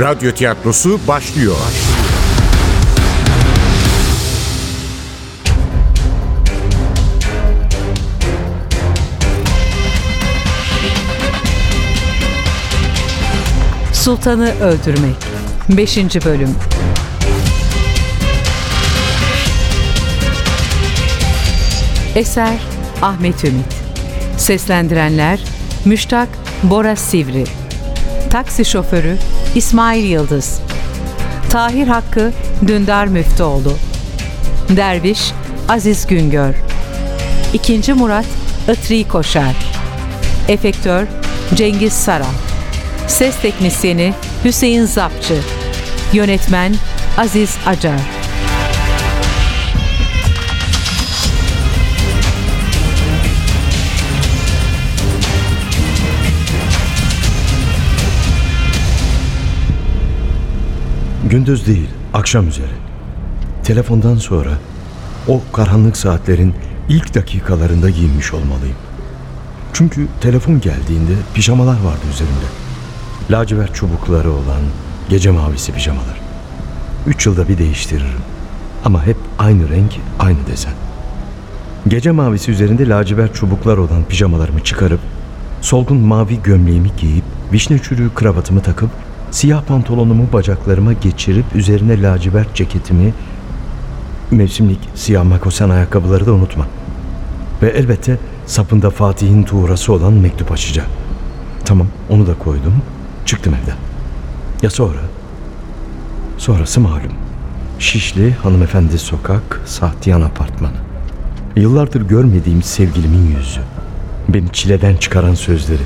Radyo tiyatrosu başlıyor. Sultanı Öldürmek 5. Bölüm Eser Ahmet Ümit Seslendirenler Müştak Bora Sivri Taksi şoförü İsmail Yıldız. Tahir Hakkı Dündar Müftüoğlu. Derviş Aziz Güngör. İkinci Murat Itri Koşar. Efektör Cengiz Saran. Ses Teknisyeni Hüseyin Zapçı. Yönetmen Aziz Acar Gündüz değil, akşam üzeri. Telefondan sonra o karanlık saatlerin ilk dakikalarında giyinmiş olmalıyım. Çünkü telefon geldiğinde pijamalar vardı üzerimde. Lacivert çubukları olan gece mavisi pijamalar. Üç yılda bir değiştiririm. Ama hep aynı renk, aynı desen. Gece mavisi üzerinde lacivert çubuklar olan pijamalarımı çıkarıp solgun mavi gömleğimi giyip vişne çürüğü kravatımı takıp siyah pantolonumu bacaklarıma geçirip üzerine lacivert ceketimi mevsimlik siyah makosen ayakkabıları da unutma. Ve elbette sapında Fatih'in tuğrası olan mektup açacağım. Tamam onu da koydum. Çıktım evden. Ya sonra? Sonrası malum. Şişli Hanımefendi Sokak, Sahtiyan Apartmanı. Yıllardır görmediğim sevgilimin yüzü. Beni çileden çıkaran sözleri.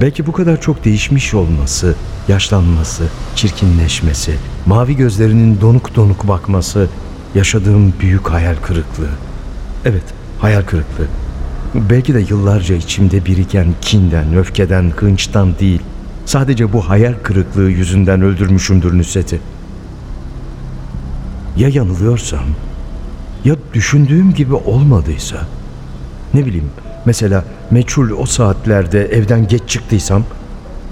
Belki bu kadar çok değişmiş olması, yaşlanması, çirkinleşmesi, mavi gözlerinin donuk donuk bakması, yaşadığım büyük hayal kırıklığı. Evet, hayal kırıklığı. Belki de yıllarca içimde biriken kinden, öfkeden, hınçtan değil, sadece bu hayal kırıklığı yüzünden öldürmüşümdür Nusret'i. Ya yanılıyorsam, ya düşündüğüm gibi olmadıysa, ne bileyim, mesela meçhul o saatlerde evden geç çıktıysam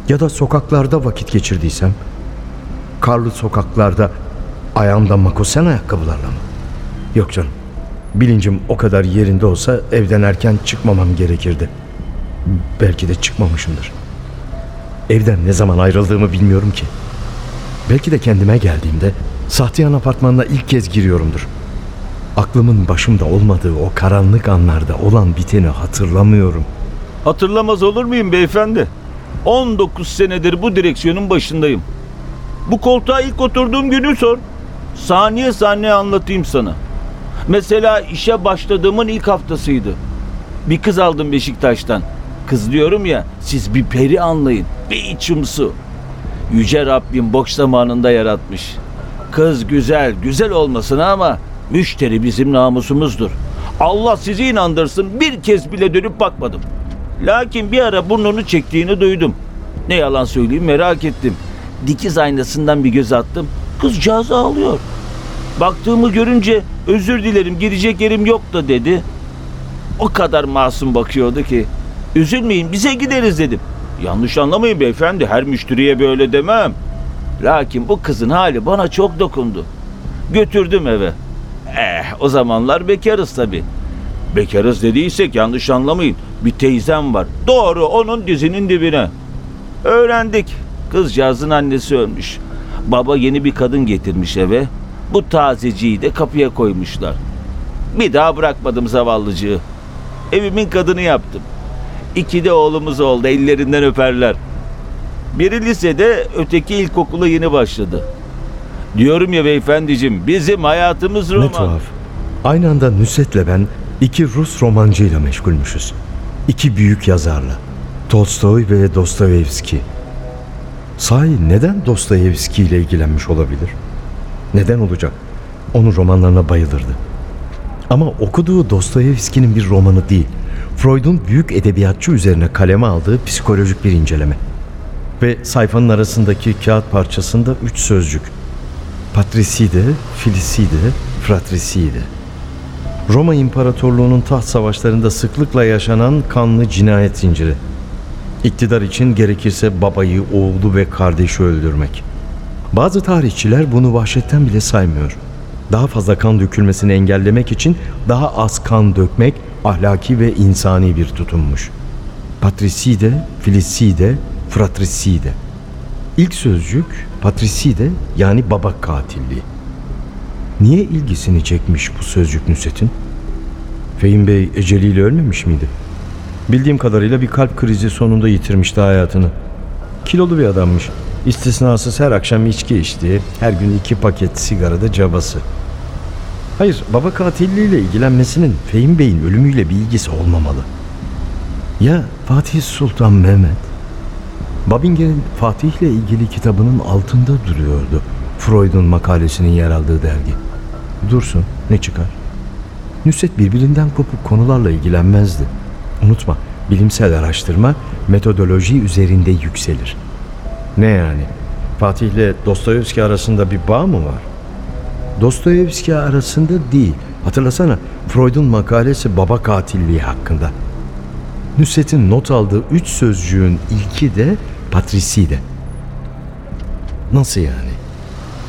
ya da sokaklarda vakit geçirdiysem, karlı sokaklarda ayağımda makosen ayakkabılarla mı? Yok canım. Bilincim o kadar yerinde olsa evden erken çıkmamam gerekirdi. Belki de çıkmamışımdır. Evden ne zaman ayrıldığımı bilmiyorum ki. Belki de kendime geldiğimde Sahtiyan apartmanına ilk kez giriyorumdur. Aklımın başımda olmadığı o karanlık anlarda olan biteni hatırlamıyorum. Hatırlamaz olur muyum beyefendi? 19 senedir bu direksiyonun başındayım. Bu koltuğa ilk oturduğum günü sor. Saniye saniye anlatayım sana. Mesela işe başladığımın ilk haftasıydı. Bir kız aldım Beşiktaş'tan. Kız diyorum ya siz bir peri anlayın. Bir içim su. Yüce Rabbim boş zamanında yaratmış. Kız güzel, güzel olmasına ama müşteri bizim namusumuzdur. Allah sizi inandırsın bir kez bile dönüp bakmadım. Lakin bir ara burnunu çektiğini duydum. Ne yalan söyleyeyim merak ettim. Dikiz aynasından bir göz attım. Kızcağız ağlıyor. Baktığımı görünce özür dilerim gidecek yerim yok da dedi. O kadar masum bakıyordu ki. Üzülmeyin bize gideriz dedim. Yanlış anlamayın beyefendi her müşteriye böyle demem. Lakin bu kızın hali bana çok dokundu. Götürdüm eve. Eh o zamanlar bekarız tabi. Bekarız dediysek yanlış anlamayın. Bir teyzem var. Doğru onun dizinin dibine. Öğrendik. Kızcağızın annesi ölmüş. Baba yeni bir kadın getirmiş eve. Bu tazeciyi de kapıya koymuşlar. Bir daha bırakmadım zavallıcığı. Evimin kadını yaptım. İki de oğlumuz oldu ellerinden öperler. Biri lisede öteki ilkokula yeni başladı. Diyorum ya beyefendicim bizim hayatımız roman. Ne tuhaf. Aynı anda Nusret'le ben iki Rus romancıyla meşgulmüşüz. İki büyük yazarla. Tolstoy ve Dostoyevski. Sahi neden Dostoyevski ile ilgilenmiş olabilir? Neden olacak? Onun romanlarına bayılırdı. Ama okuduğu Dostoyevski'nin bir romanı değil, Freud'un büyük edebiyatçı üzerine kaleme aldığı psikolojik bir inceleme. Ve sayfanın arasındaki kağıt parçasında üç sözcük. Patricide, Filicide, Fratricide. Roma İmparatorluğu'nun taht savaşlarında sıklıkla yaşanan kanlı cinayet zinciri. İktidar için gerekirse babayı, oğlu ve kardeşi öldürmek. Bazı tarihçiler bunu vahşetten bile saymıyor. Daha fazla kan dökülmesini engellemek için daha az kan dökmek ahlaki ve insani bir tutummuş. Patricide, filicide, fratricide. İlk sözcük patricide yani baba katilliği. Niye ilgisini çekmiş bu sözcük Nusret'in? Fehim Bey eceliyle ölmemiş miydi? Bildiğim kadarıyla bir kalp krizi sonunda yitirmişti hayatını. Kilolu bir adammış. İstisnasız her akşam içki içti. Her gün iki paket sigarada cabası. Hayır, baba katilliğiyle ilgilenmesinin Fehim Bey'in ölümüyle bir ilgisi olmamalı. Ya Fatih Sultan Mehmet? Babinger'in Fatih'le ilgili kitabının altında duruyordu. Freud'un makalesinin yer aldığı dergi. Dursun, ne çıkar? Nusret birbirinden kopuk konularla ilgilenmezdi. Unutma, bilimsel araştırma metodoloji üzerinde yükselir. Ne yani? Fatih ile Dostoyevski arasında bir bağ mı var? Dostoyevski arasında değil. Hatırlasana Freud'un makalesi baba katilliği hakkında. Nusret'in not aldığı üç sözcüğün ilki de patrisiydi. Nasıl yani?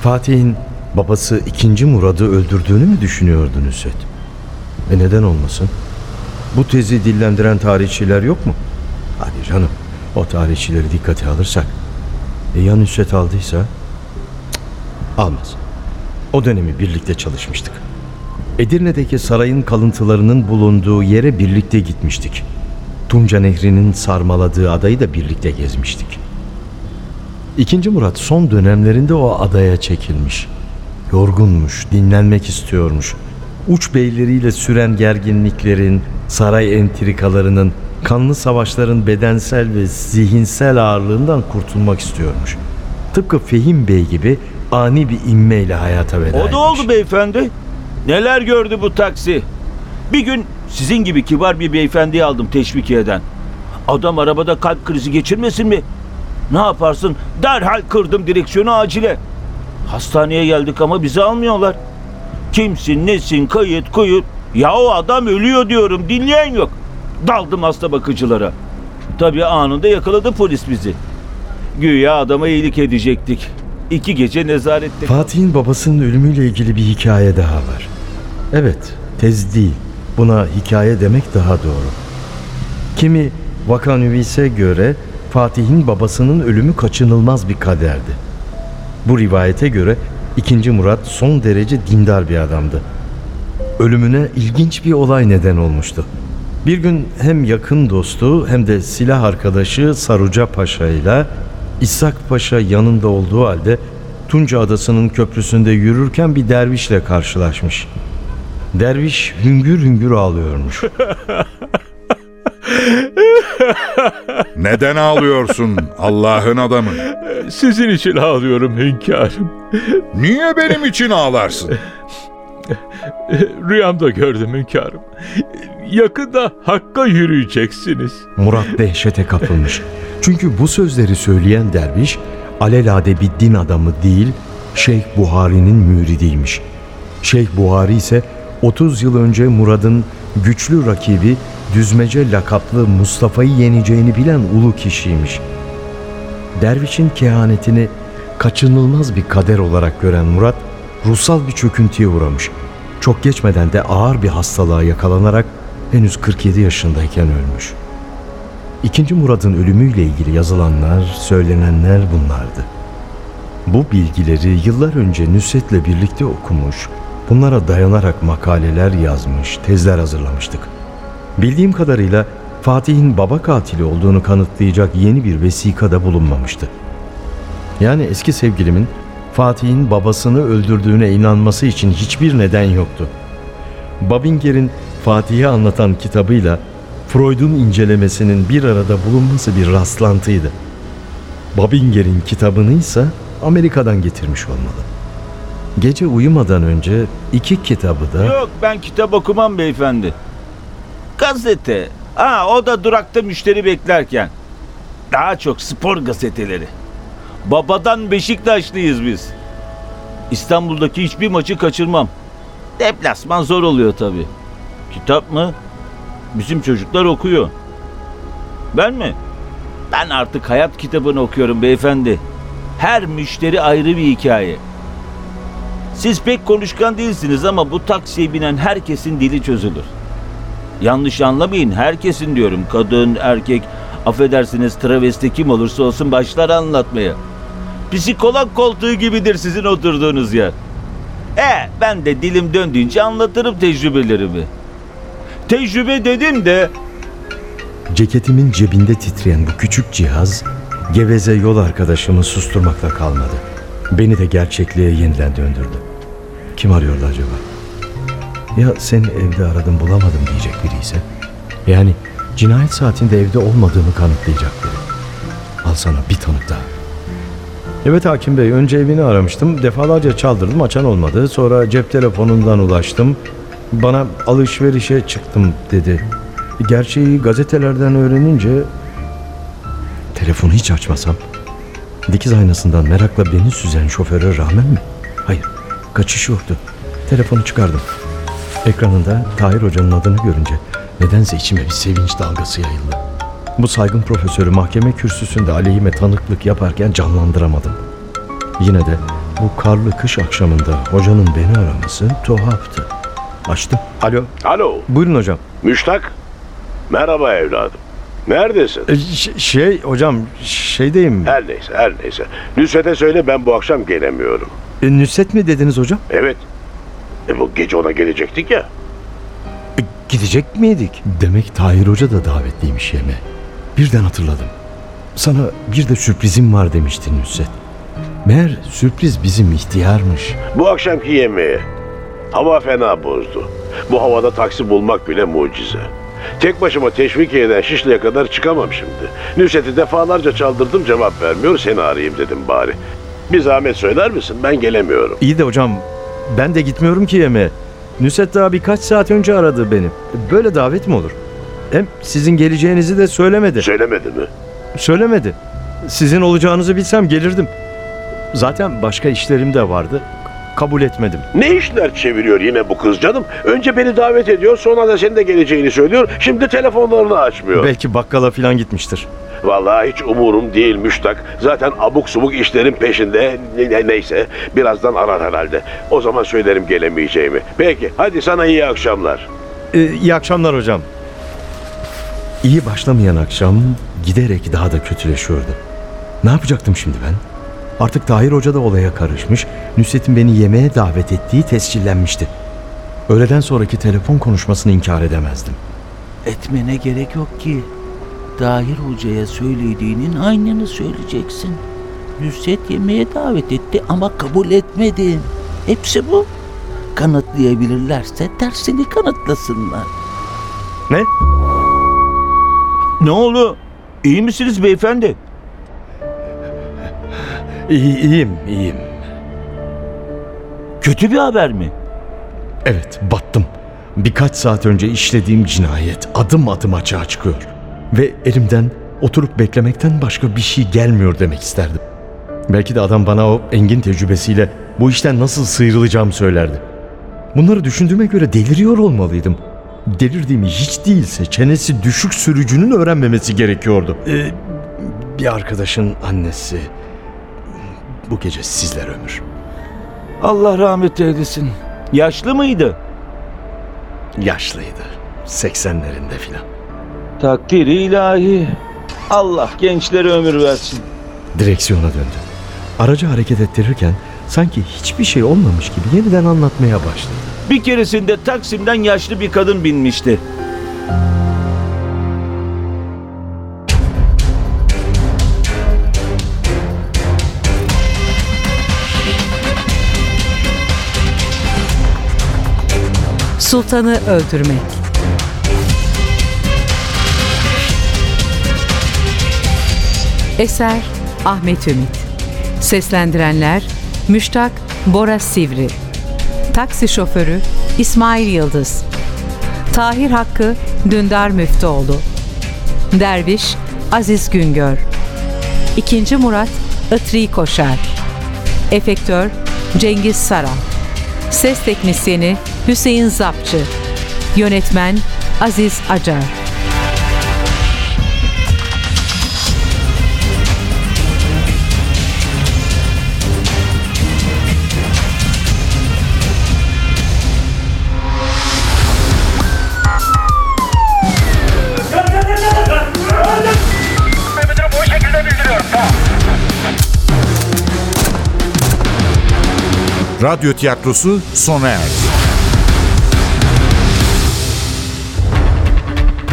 Fatih'in babası 2. Murad'ı öldürdüğünü mü düşünüyordu Nusret? E neden olmasın? Bu tezi dillendiren tarihçiler yok mu? Hadi canım, o tarihçileri dikkate alırsak. E ya Nusret aldıysa? Cık, almaz. O dönemi birlikte çalışmıştık. Edirne'deki sarayın kalıntılarının bulunduğu yere birlikte gitmiştik. Tunca Nehri'nin sarmaladığı adayı da birlikte gezmiştik. İkinci Murat son dönemlerinde o adaya çekilmiş. Yorgunmuş, dinlenmek istiyormuş. Uç beyleriyle süren gerginliklerin, saray entrikalarının, kanlı savaşların bedensel ve zihinsel ağırlığından kurtulmak istiyormuş. Tıpkı Fehim Bey gibi ani bir inmeyle hayata veda O da oldu beyefendi. Neler gördü bu taksi? Bir gün sizin gibi kibar bir beyefendiyi aldım teşvikiyeden. Adam arabada kalp krizi geçirmesin mi? Ne yaparsın? Derhal kırdım direksiyonu acile. Hastaneye geldik ama bizi almıyorlar. Kimsin, nesin, kayıt, kuyut. Ya o adam ölüyor diyorum, dinleyen yok. Daldım hasta bakıcılara. Tabii anında yakaladı polis bizi. Güya adama iyilik edecektik. İki gece nezarette. Fatih'in babasının ölümüyle ilgili bir hikaye daha var. Evet, tez değil. Buna hikaye demek daha doğru. Kimi Vakanüvis'e göre Fatih'in babasının ölümü kaçınılmaz bir kaderdi. Bu rivayete göre 2. Murat son derece dindar bir adamdı. Ölümüne ilginç bir olay neden olmuştu. Bir gün hem yakın dostu hem de silah arkadaşı Saruca Paşa ile İshak Paşa yanında olduğu halde Tunca Adası'nın köprüsünde yürürken bir dervişle karşılaşmış. Derviş hüngür hüngür ağlıyormuş. Neden ağlıyorsun Allah'ın adamı? Sizin için ağlıyorum hünkârım. Niye benim için ağlarsın? Rüyamda gördüm hünkârım. Yakında Hakk'a yürüyeceksiniz. Murat dehşete kapılmış. Çünkü bu sözleri söyleyen derviş alelade bir din adamı değil, Şeyh Buhari'nin müridiymiş. Şeyh Buhari ise 30 yıl önce Murad'ın güçlü rakibi Düzmece lakaplı Mustafa'yı yeneceğini bilen ulu kişiymiş. Dervişin kehanetini kaçınılmaz bir kader olarak gören Murat, ruhsal bir çöküntüye uğramış. Çok geçmeden de ağır bir hastalığa yakalanarak henüz 47 yaşındayken ölmüş. İkinci Murad'ın ölümüyle ilgili yazılanlar, söylenenler bunlardı. Bu bilgileri yıllar önce Nusret'le birlikte okumuş, bunlara dayanarak makaleler yazmış, tezler hazırlamıştık. Bildiğim kadarıyla Fatih'in baba katili olduğunu kanıtlayacak yeni bir vesika da bulunmamıştı. Yani eski sevgilimin Fatih'in babasını öldürdüğüne inanması için hiçbir neden yoktu. Babinger'in Fatih'i anlatan kitabıyla Freud'un incelemesinin bir arada bulunması bir rastlantıydı. Babinger'in kitabını ise Amerika'dan getirmiş olmalı. Gece uyumadan önce iki kitabı da Yok ben kitap okumam beyefendi. Gazete. Ha o da durakta müşteri beklerken. Daha çok spor gazeteleri. Babadan Beşiktaşlıyız biz. İstanbul'daki hiçbir maçı kaçırmam. Deplasman zor oluyor tabii. Kitap mı? Bizim çocuklar okuyor. Ben mi? Ben artık hayat kitabını okuyorum beyefendi. Her müşteri ayrı bir hikaye. Siz pek konuşkan değilsiniz ama bu taksiye binen herkesin dili çözülür. Yanlış anlamayın herkesin diyorum. Kadın, erkek, affedersiniz travesti kim olursa olsun başlar anlatmaya. Psikolog koltuğu gibidir sizin oturduğunuz yer. E ben de dilim döndüğünce anlatırım tecrübelerimi. Tecrübe dedim de Ceketimin cebinde titreyen bu küçük cihaz geveze yol arkadaşımı susturmakla kalmadı. Beni de gerçekliğe yeniden döndürdü. Kim arıyordu acaba? Ya seni evde aradım bulamadım diyecek biri ise? Yani cinayet saatinde evde olmadığımı kanıtlayacak biri. Al sana bir tanık daha. Evet hakim bey önce evini aramıştım. Defalarca çaldırdım açan olmadı. Sonra cep telefonundan ulaştım. Bana alışverişe çıktım dedi. Gerçeği gazetelerden öğrenince telefonu hiç açmasam dikiz aynasından merakla beni süzen şoföre rağmen mi? Hayır kaçış yoktu. Telefonu çıkardım. Ekranında Tahir Hoca'nın adını görünce nedense içime bir sevinç dalgası yayıldı. Bu saygın profesörü mahkeme kürsüsünde aleyhime tanıklık yaparken canlandıramadım. Yine de bu karlı kış akşamında hocanın beni araması tuhaftı. Açtım. Alo. Alo, Buyurun hocam. Müştak. Merhaba evladım. Neredesin? E, ş- şey hocam şeydeyim. Her neyse, her neyse. Nusret'e söyle ben bu akşam gelemiyorum. E, Nüsret mi dediniz hocam? Evet. E bu gece ona gelecektik ya. E, gidecek miydik? Demek Tahir Hoca da davetliymiş yemeğe. Birden hatırladım. Sana bir de sürprizim var demiştin Nusret. Meğer sürpriz bizim ihtiyarmış. Bu akşamki yemeğe. Hava fena bozdu. Bu havada taksi bulmak bile mucize. Tek başıma Teşvikiye'den Şişli'ye kadar çıkamam şimdi. Nusret'i defalarca çaldırdım cevap vermiyor. Seni arayayım dedim bari. Bir zahmet söyler misin? Ben gelemiyorum. İyi de hocam ben de gitmiyorum ki yemeğe. Nusret daha birkaç saat önce aradı beni. Böyle davet mi olur? Hem sizin geleceğinizi de söylemedi. Söylemedi mi? Söylemedi. Sizin olacağınızı bilsem gelirdim. Zaten başka işlerim de vardı. Kabul etmedim. Ne işler çeviriyor yine bu kız canım? Önce beni davet ediyor sonra da senin de geleceğini söylüyor. Şimdi telefonlarını açmıyor. Belki bakkala falan gitmiştir. Vallahi hiç umurum değil müştak. Zaten abuk subuk işlerin peşinde. Ne- ne- neyse birazdan arar herhalde. O zaman söylerim gelemeyeceğimi. Peki hadi sana iyi akşamlar. Ee, iyi akşamlar hocam. İyi başlamayan akşam giderek daha da kötüleşiyordu. Ne yapacaktım şimdi ben? Artık Tahir Hoca da olaya karışmış, Nusret'in beni yemeğe davet ettiği tescillenmişti. Öğleden sonraki telefon konuşmasını inkar edemezdim. etmene gerek yok ki. Dahir Hoca'ya söylediğinin aynını söyleyeceksin. Nusret yemeğe davet etti ama kabul etmedi. Hepsi bu. Kanıtlayabilirlerse tersini kanıtlasınlar. Ne? Ne oldu? İyi misiniz beyefendi? İyi, iyiyim, iyiyim. Kötü bir haber mi? Evet, battım. Birkaç saat önce işlediğim cinayet adım adım açığa çıkıyor. Ve elimden oturup beklemekten başka bir şey gelmiyor demek isterdim. Belki de adam bana o engin tecrübesiyle bu işten nasıl sıyrılacağımı söylerdi. Bunları düşündüğüme göre deliriyor olmalıydım. Delirdiğimi hiç değilse çenesi düşük sürücünün öğrenmemesi gerekiyordu. Ee, bir arkadaşın annesi bu gece sizler ömür. Allah rahmet eylesin. Yaşlı mıydı? Yaşlıydı. 80'lerinde filan. Takdiri ilahi. Allah gençlere ömür versin. Direksiyona döndü. Aracı hareket ettirirken sanki hiçbir şey olmamış gibi yeniden anlatmaya başladı. Bir keresinde Taksim'den yaşlı bir kadın binmişti. Sultanı öldürmek. Eser Ahmet Ümit. Seslendirenler Müştak Bora Sivri. Taksi şoförü İsmail Yıldız. Tahir Hakkı Dündar Müftüoğlu. Derviş Aziz Güngör. İkinci Murat Itri Koşar. Efektör Cengiz Saran. Ses teknisyeni Hüseyin Zapçı. Yönetmen Aziz Acar. Radyo tiyatrosu sona erdi.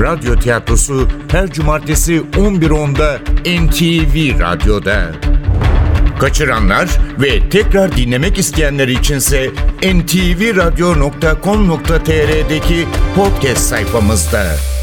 Radyo tiyatrosu her cumartesi 11.10'da NTV Radyo'da. Kaçıranlar ve tekrar dinlemek isteyenler içinse ntvradio.com.tr'deki podcast sayfamızda.